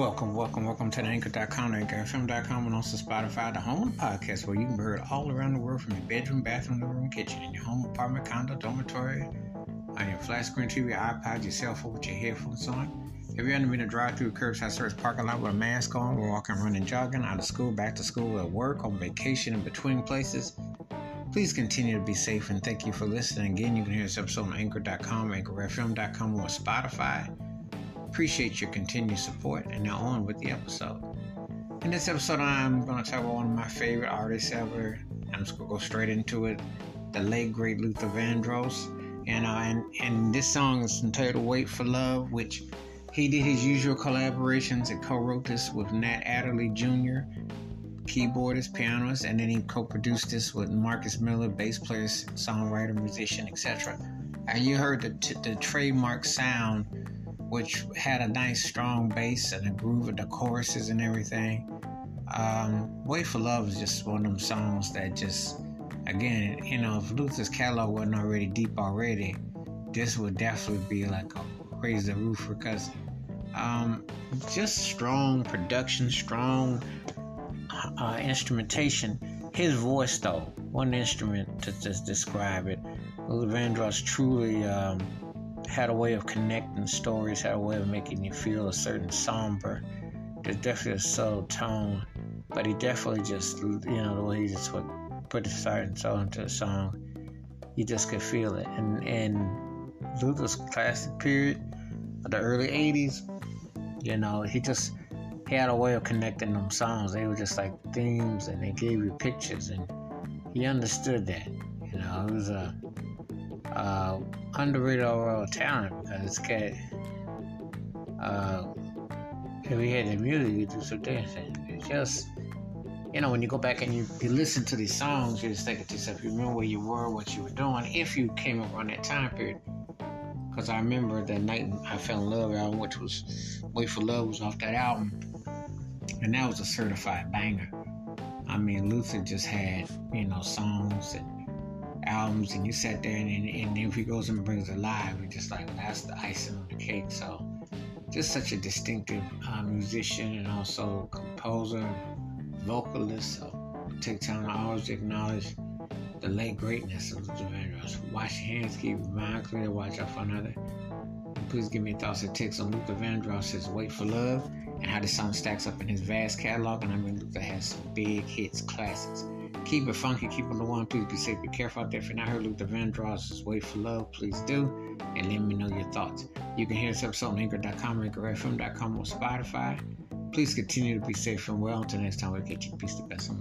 Welcome, welcome, welcome to the Anchor.com, AnchorFM.com, and also Spotify, the home of the podcast where you can be heard all around the world from your bedroom, bathroom, living room, kitchen, in your home, apartment, condo, dormitory, on your flat screen TV, your iPod, your cell phone with your headphones on. If you're in a drive through curbside service parking lot with a mask on, we're walking, running, jogging, out of school, back to school, at work, on vacation, in between places, please continue to be safe and thank you for listening. Again, you can hear this episode on Anchor.com, AnchorFM.com, or Spotify. Appreciate your continued support, and now on with the episode. In this episode, I'm going to talk about one of my favorite artists ever. I'm just going to go straight into it. The late great Luther Vandross, and uh, and and this song is entitled "Wait for Love," which he did his usual collaborations and co-wrote this with Nat Adderley Jr., keyboardist, pianist, and then he co-produced this with Marcus Miller, bass player, songwriter, musician, etc. And you heard the, t- the trademark sound which had a nice strong bass and a groove of the choruses and everything. Um, Wait for Love is just one of them songs that just, again, you know, if Luther's catalog wasn't already deep already, this would definitely be like a raise the roof because um, just strong production, strong uh, instrumentation. His voice, though, one instrument to just describe it. Luther Vandross truly um, had a way of connecting stories, had a way of making you feel a certain somber. There's definitely a subtle tone, but he definitely just, you know, the way he just put, put a certain soul into a song, you just could feel it. And and Luther's classic period, the early '80s, you know, he just he had a way of connecting them songs. They were just like themes, and they gave you pictures, and he understood that. You know, it was a uh, underrated overall talent because this cat, uh, if he had the music, you do some dancing. It's just, you know, when you go back and you, you listen to these songs, you just think to yourself, you remember where you were, what you were doing, if you came around that time period. Because I remember that night I fell in love album, which was Wait for Love, was off that album. And that was a certified banger. I mean, Luther just had, you know, songs and albums and you sat there and, and if he goes and brings it live, you're just like, that's the icing on the cake. So, just such a distinctive uh, musician and also composer, vocalist. So, take time to always acknowledge the late greatness of Luther Vandross. Wash your hands, keep your mind clear, watch out for another. please give me thoughts and takes on Luther Vandross's Wait for Love and how the song stacks up in his vast catalog. And I mean, Luther has some big hits, classics. Keep it funky, keep it the one. Please be safe, be careful out there. If you're not heard Luther Vandross' Wait for Love, please do. And let me know your thoughts. You can hear this episode on anchor.com, anchorfm.com, or Spotify. Please continue to be safe and well. Until next time, we'll get you. Peace to best of